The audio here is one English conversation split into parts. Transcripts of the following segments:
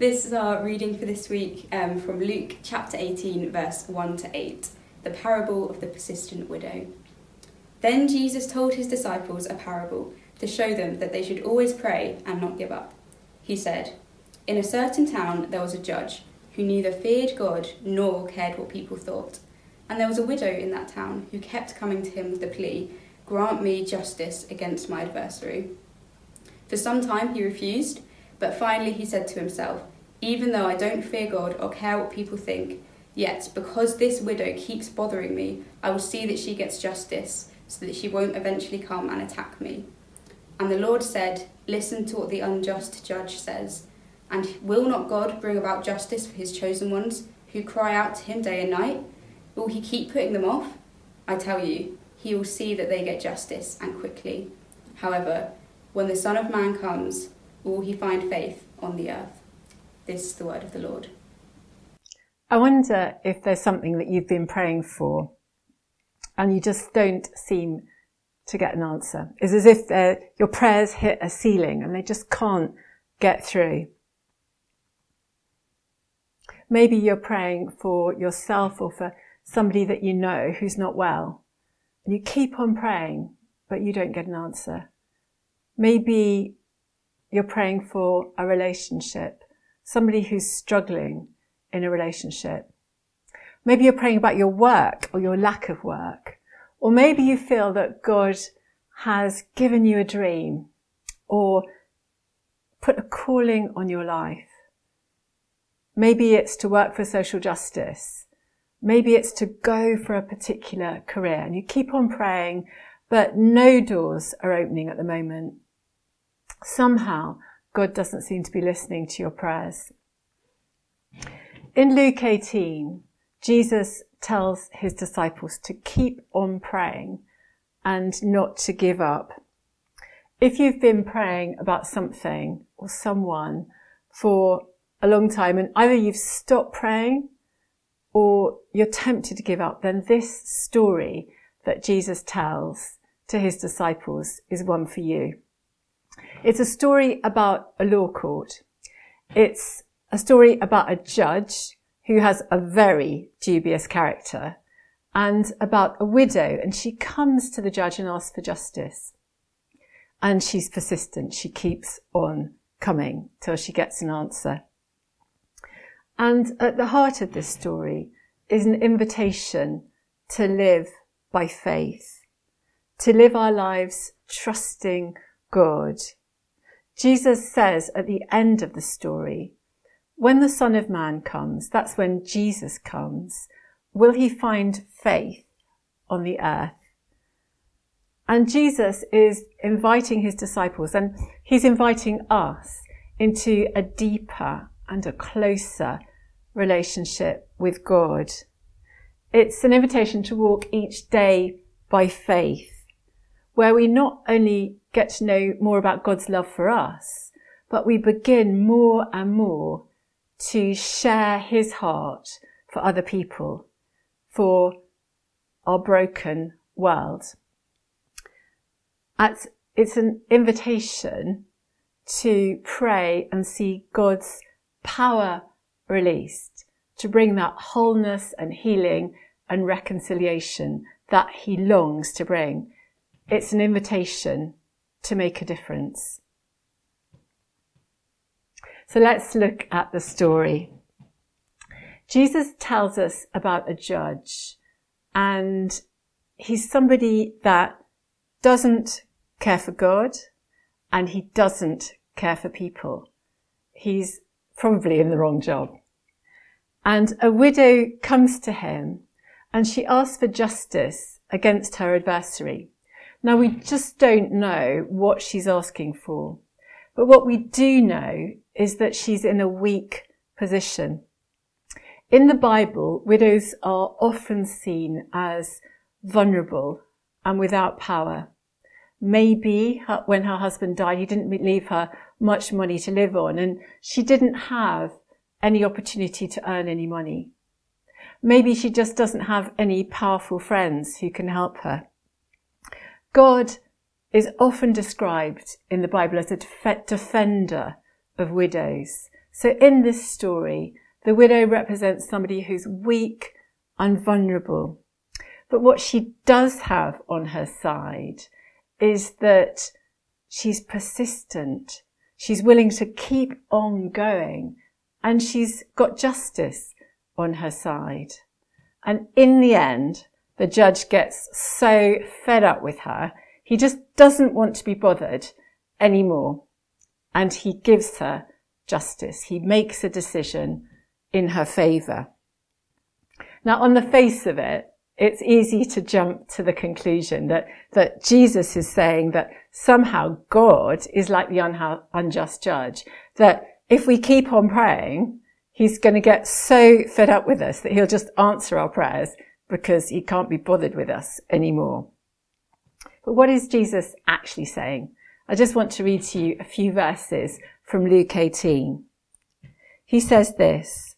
This is our reading for this week um, from Luke chapter 18, verse 1 to 8, the parable of the persistent widow. Then Jesus told his disciples a parable to show them that they should always pray and not give up. He said, In a certain town there was a judge who neither feared God nor cared what people thought. And there was a widow in that town who kept coming to him with the plea, Grant me justice against my adversary. For some time he refused, but finally he said to himself, even though I don't fear God or care what people think, yet because this widow keeps bothering me, I will see that she gets justice, so that she won't eventually come and attack me. And the Lord said, Listen to what the unjust judge says. And will not God bring about justice for his chosen ones, who cry out to him day and night? Will he keep putting them off? I tell you, he will see that they get justice, and quickly. However, when the Son of Man comes, will he find faith on the earth? This is the word of the Lord. I wonder if there's something that you've been praying for and you just don't seem to get an answer. It's as if uh, your prayers hit a ceiling and they just can't get through. Maybe you're praying for yourself or for somebody that you know who's not well. And you keep on praying, but you don't get an answer. Maybe you're praying for a relationship somebody who's struggling in a relationship. Maybe you're praying about your work or your lack of work. Or maybe you feel that God has given you a dream or put a calling on your life. Maybe it's to work for social justice. Maybe it's to go for a particular career and you keep on praying, but no doors are opening at the moment. Somehow God doesn't seem to be listening to your prayers. In Luke 18, Jesus tells his disciples to keep on praying and not to give up. If you've been praying about something or someone for a long time and either you've stopped praying or you're tempted to give up, then this story that Jesus tells to his disciples is one for you. It's a story about a law court. It's a story about a judge who has a very dubious character and about a widow and she comes to the judge and asks for justice. And she's persistent. She keeps on coming till she gets an answer. And at the heart of this story is an invitation to live by faith, to live our lives trusting God. Jesus says at the end of the story, when the Son of Man comes, that's when Jesus comes, will he find faith on the earth? And Jesus is inviting his disciples and he's inviting us into a deeper and a closer relationship with God. It's an invitation to walk each day by faith where we not only get to know more about God's love for us, but we begin more and more to share his heart for other people, for our broken world. It's an invitation to pray and see God's power released to bring that wholeness and healing and reconciliation that he longs to bring it's an invitation to make a difference. So let's look at the story. Jesus tells us about a judge and he's somebody that doesn't care for God and he doesn't care for people. He's probably in the wrong job. And a widow comes to him and she asks for justice against her adversary. Now we just don't know what she's asking for. But what we do know is that she's in a weak position. In the Bible, widows are often seen as vulnerable and without power. Maybe when her husband died, he didn't leave her much money to live on and she didn't have any opportunity to earn any money. Maybe she just doesn't have any powerful friends who can help her. God is often described in the Bible as a defender of widows, So in this story, the widow represents somebody who's weak and vulnerable. But what she does have on her side is that she's persistent. She's willing to keep on going and she's got justice on her side. And in the end, the judge gets so fed up with her, he just doesn't want to be bothered anymore. And he gives her justice. He makes a decision in her favour. Now, on the face of it, it's easy to jump to the conclusion that, that Jesus is saying that somehow God is like the unjust judge, that if we keep on praying, he's going to get so fed up with us that he'll just answer our prayers because he can't be bothered with us anymore. But what is Jesus actually saying? I just want to read to you a few verses from Luke 18. He says this,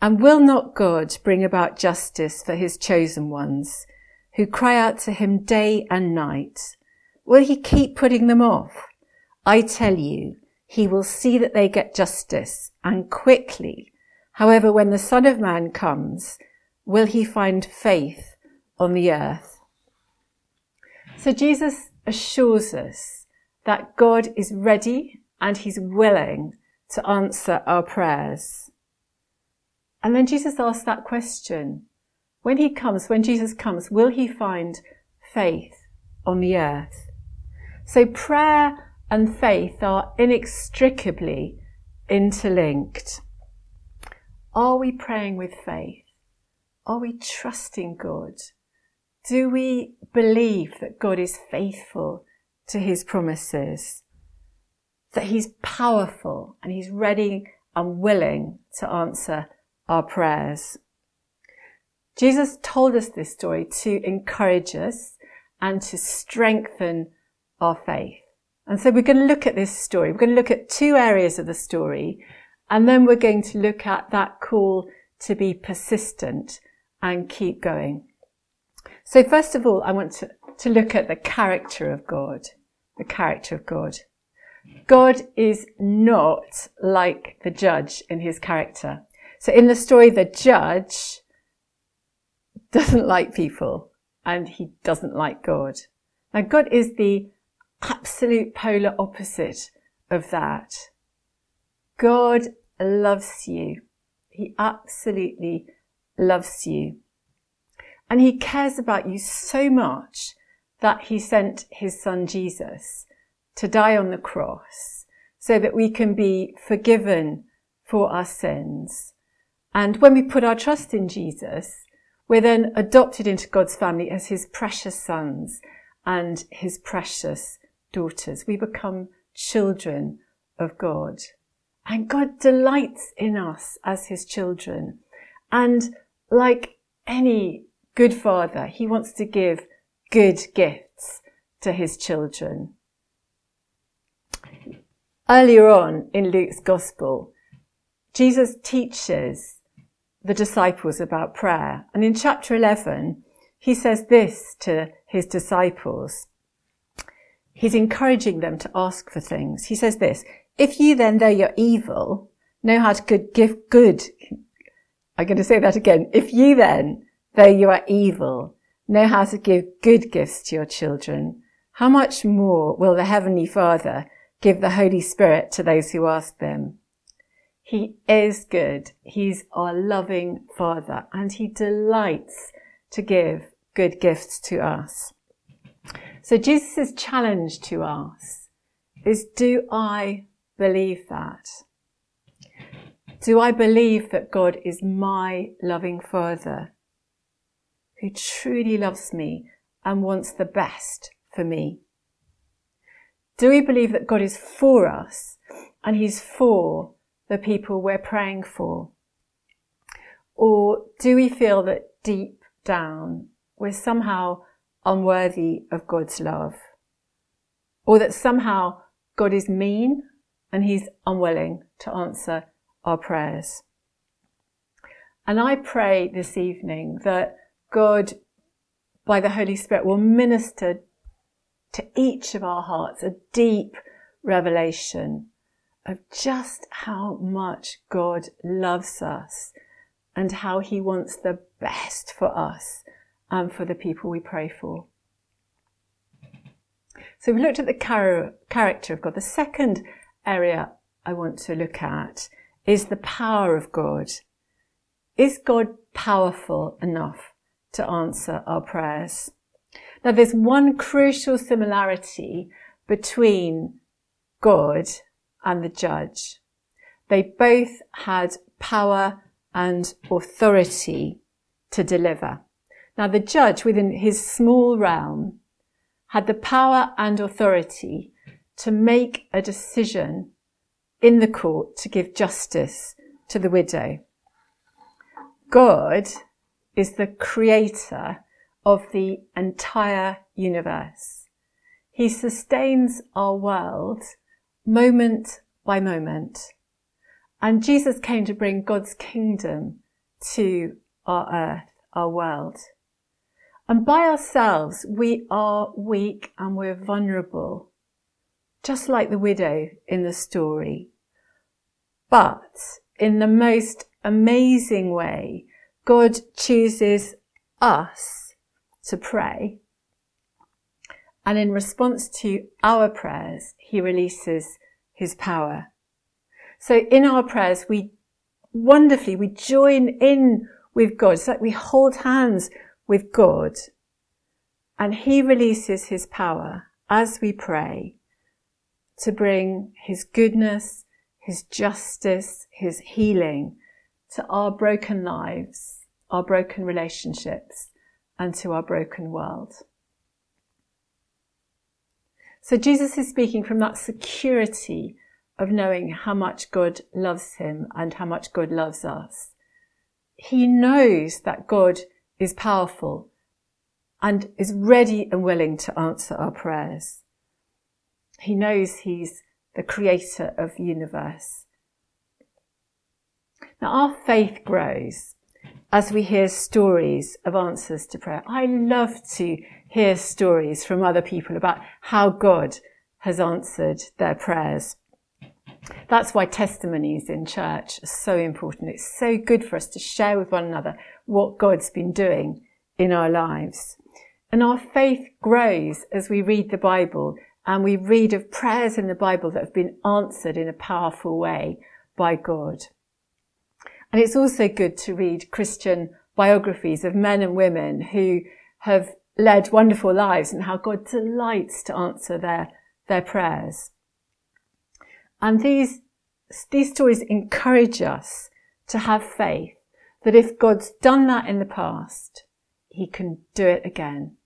and will not God bring about justice for his chosen ones who cry out to him day and night? Will he keep putting them off? I tell you, he will see that they get justice and quickly. However, when the Son of Man comes, will he find faith on the earth? So Jesus assures us that God is ready and he's willing to answer our prayers. And then Jesus asks that question. When he comes, when Jesus comes, will he find faith on the earth? So prayer and faith are inextricably interlinked. Are we praying with faith? Are we trusting God? Do we believe that God is faithful to his promises? That he's powerful and he's ready and willing to answer our prayers. Jesus told us this story to encourage us and to strengthen our faith. And so we're going to look at this story. We're going to look at two areas of the story and then we're going to look at that call to be persistent and keep going. So first of all, I want to, to look at the character of God. The character of God. God is not like the judge in his character. So in the story, the judge doesn't like people and he doesn't like God. Now God is the absolute polar opposite of that. God loves you. He absolutely loves you. And he cares about you so much that he sent his son Jesus to die on the cross so that we can be forgiven for our sins and when we put our trust in Jesus, we're then adopted into God's family as his precious sons and his precious daughters. We become children of God. And God delights in us as his children. And like any good father, he wants to give good gifts to his children. Earlier on in Luke's gospel, Jesus teaches the disciples about prayer. And in chapter 11, he says this to his disciples. He's encouraging them to ask for things. He says this, if you then, though you're evil, know how to give good, I'm going to say that again. If you then, though you are evil, know how to give good gifts to your children, how much more will the Heavenly Father give the Holy Spirit to those who ask them? He is good. He's our loving Father and He delights to give good gifts to us. So Jesus' challenge to us is, do I believe that? Do I believe that God is my loving Father who truly loves me and wants the best for me? Do we believe that God is for us and He's for the people we're praying for? Or do we feel that deep down we're somehow unworthy of God's love? Or that somehow God is mean and he's unwilling to answer our prayers? And I pray this evening that God, by the Holy Spirit, will minister to each of our hearts a deep revelation of just how much God loves us and how he wants the best for us and for the people we pray for. So we've looked at the char- character of God. The second area I want to look at is the power of God. Is God powerful enough to answer our prayers? Now there's one crucial similarity between God and the judge. They both had power and authority to deliver. Now the judge within his small realm had the power and authority to make a decision in the court to give justice to the widow. God is the creator of the entire universe. He sustains our world moment by moment. And Jesus came to bring God's kingdom to our earth, our world. And by ourselves, we are weak and we're vulnerable, just like the widow in the story. But in the most amazing way, God chooses us to pray. And in response to our prayers, he releases his power. So in our prayers, we wonderfully, we join in with God. It's like we hold hands with God and he releases his power as we pray to bring his goodness, his justice, his healing to our broken lives, our broken relationships, and to our broken world. So Jesus is speaking from that security of knowing how much God loves him and how much God loves us. He knows that God is powerful and is ready and willing to answer our prayers. He knows he's the creator of universe. Now our faith grows as we hear stories of answers to prayer. I love to hear stories from other people about how God has answered their prayers. That's why testimonies in church are so important. It's so good for us to share with one another what God's been doing in our lives. And our faith grows as we read the Bible and we read of prayers in the Bible that have been answered in a powerful way by God. And it's also good to read Christian biographies of men and women who have led wonderful lives and how God delights to answer their, their prayers. And these, these stories encourage us to have faith that if God's done that in the past, he can do it again.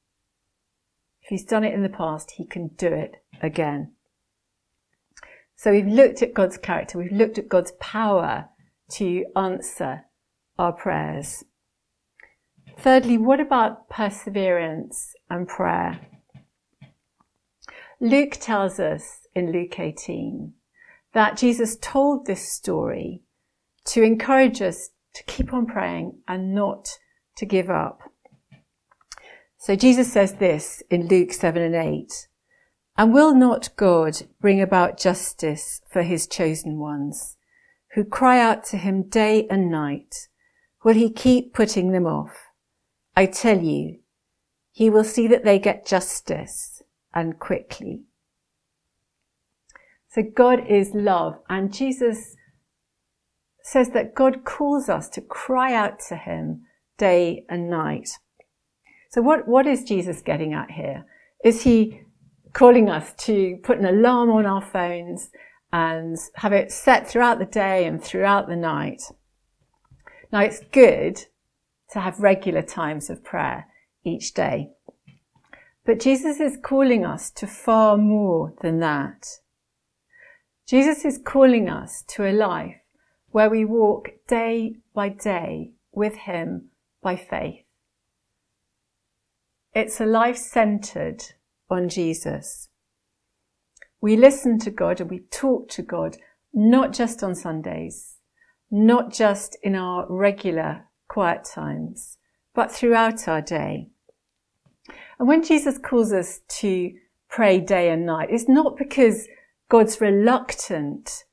If he's done it in the past, he can do it again. So we've looked at God's character. We've looked at God's power to answer our prayers. Thirdly, what about perseverance and prayer? Luke tells us in Luke 18 that Jesus told this story to encourage us to keep on praying and not to give up. So Jesus says this in Luke 7 and 8. And will not God bring about justice for his chosen ones who cry out to him day and night? Will he keep putting them off? I tell you, he will see that they get justice and quickly. So God is love and Jesus says that God calls us to cry out to him day and night. So what, what is Jesus getting at here? Is he calling us to put an alarm on our phones and have it set throughout the day and throughout the night? Now it's good to have regular times of prayer each day. But Jesus is calling us to far more than that. Jesus is calling us to a life where we walk day by day with Him by faith. It's a life centered on Jesus. We listen to God and we talk to God, not just on Sundays, not just in our regular quiet times, but throughout our day. And when Jesus calls us to pray day and night, it's not because God's reluctant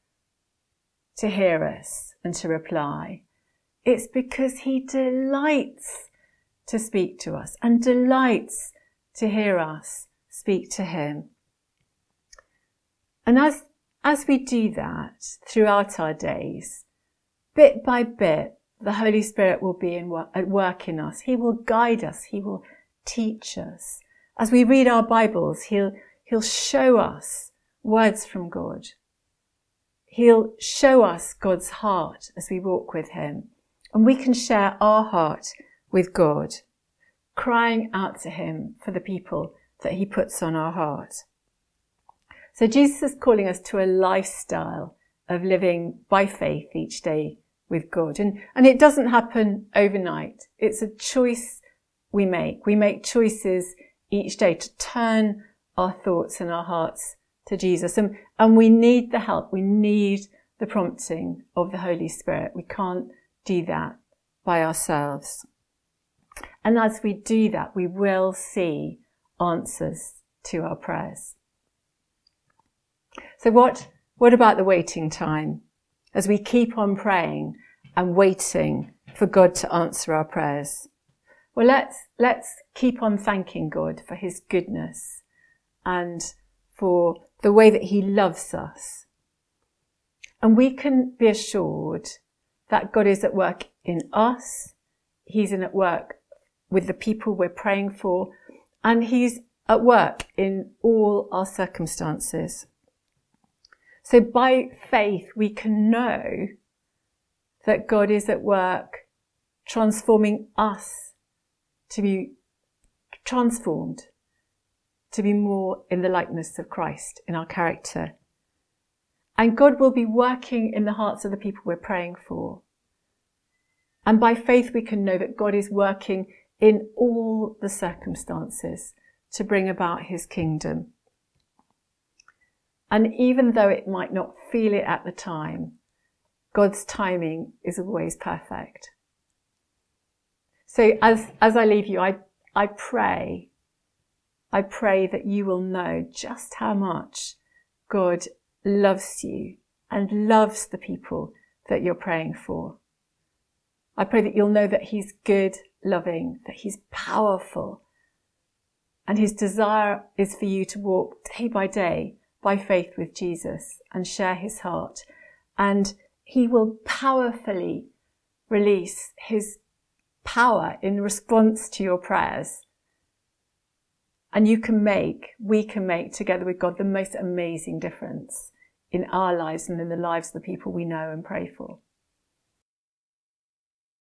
to hear us and to reply. It's because he delights to speak to us and delights to hear us speak to him. And as, as we do that throughout our days, bit by bit, the Holy Spirit will be work, at work in us. He will guide us. He will teach us. As we read our Bibles, He'll, He'll show us words from God. He'll show us God's heart as we walk with Him. And we can share our heart with God, crying out to Him for the people that He puts on our heart. So Jesus is calling us to a lifestyle of living by faith each day with God. And, and it doesn't happen overnight. It's a choice we make. We make choices each day to turn our thoughts and our hearts to Jesus. And, and we need the help. We need the prompting of the Holy Spirit. We can't do that by ourselves. And as we do that, we will see answers to our prayers. So what, what about the waiting time? As we keep on praying and waiting for God to answer our prayers. Well, let's, let's keep on thanking God for his goodness and for the way that he loves us. And we can be assured that God is at work in us. He's in at work with the people we're praying for and he's at work in all our circumstances. So by faith, we can know that God is at work transforming us to be transformed to be more in the likeness of Christ in our character. And God will be working in the hearts of the people we're praying for. And by faith, we can know that God is working in all the circumstances to bring about his kingdom. And even though it might not feel it at the time, God's timing is always perfect. So as, as I leave you, I, I pray, I pray that you will know just how much God loves you and loves the people that you're praying for. I pray that you'll know that He's good, loving, that He's powerful, and His desire is for you to walk day by day by faith with Jesus and share His heart. And He will powerfully release His power in response to your prayers. And you can make, we can make together with God the most amazing difference in our lives and in the lives of the people we know and pray for.